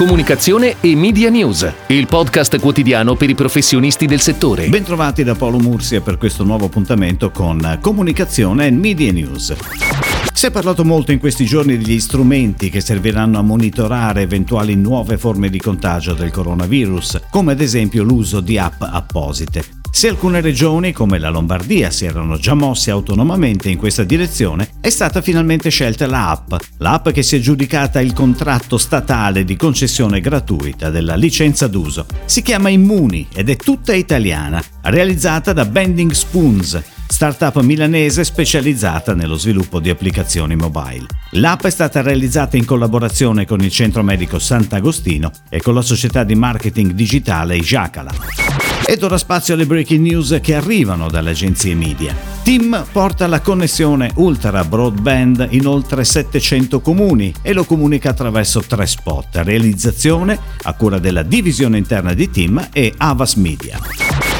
Comunicazione e Media News, il podcast quotidiano per i professionisti del settore. Bentrovati da Paolo Mursia per questo nuovo appuntamento con Comunicazione e Media News. Si è parlato molto in questi giorni degli strumenti che serviranno a monitorare eventuali nuove forme di contagio del coronavirus, come ad esempio l'uso di app apposite. Se alcune regioni, come la Lombardia, si erano già mosse autonomamente in questa direzione, è stata finalmente scelta l'app, l'app che si è giudicata il contratto statale di concessione gratuita della licenza d'uso. Si chiama Immuni ed è tutta italiana, realizzata da Bending Spoons, startup milanese specializzata nello sviluppo di applicazioni mobile. L'app è stata realizzata in collaborazione con il Centro Medico Sant'Agostino e con la società di marketing digitale Jacala. Ed ora spazio alle breaking news che arrivano dalle agenzie media. TIM porta la connessione ultra broadband in oltre 700 comuni e lo comunica attraverso tre spot. Realizzazione a cura della divisione interna di TIM e Avas Media.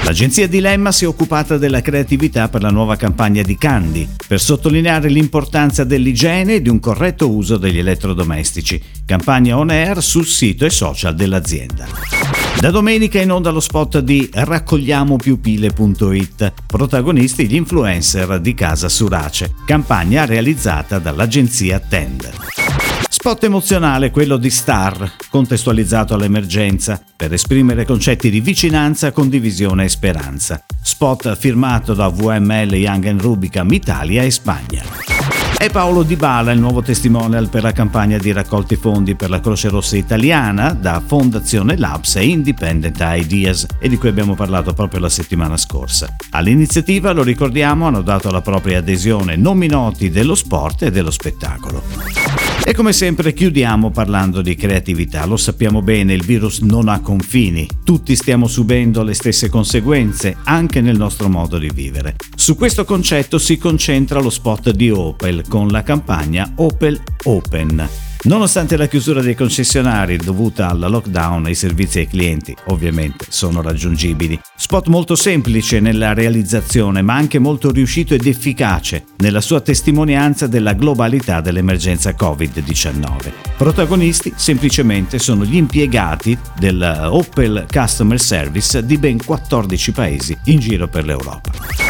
L'agenzia Dilemma si è occupata della creatività per la nuova campagna di Candy, per sottolineare l'importanza dell'igiene e di un corretto uso degli elettrodomestici. Campagna on air sul sito e social dell'azienda. Da domenica in onda lo spot di raccogliamopiupile.it, protagonisti gli influencer di Casa Surace, campagna realizzata dall'agenzia Tender. Spot emozionale quello di Star, contestualizzato all'emergenza, per esprimere concetti di vicinanza, condivisione e speranza. Spot firmato da VML Young Rubicam Italia e Spagna. È Paolo Di Bala il nuovo testimonial per la campagna di raccolti fondi per la Croce Rossa Italiana da Fondazione Labs e Independent Ideas e di cui abbiamo parlato proprio la settimana scorsa. All'iniziativa, lo ricordiamo, hanno dato la propria adesione nomi noti dello sport e dello spettacolo. E come sempre chiudiamo parlando di creatività. Lo sappiamo bene, il virus non ha confini. Tutti stiamo subendo le stesse conseguenze, anche nel nostro modo di vivere. Su questo concetto si concentra lo spot di Opel con la campagna Opel Open Nonostante la chiusura dei concessionari dovuta alla lockdown, i servizi ai clienti ovviamente sono raggiungibili. Spot molto semplice nella realizzazione, ma anche molto riuscito ed efficace nella sua testimonianza della globalità dell'emergenza Covid-19. Protagonisti semplicemente sono gli impiegati del Opel Customer Service di ben 14 paesi in giro per l'Europa.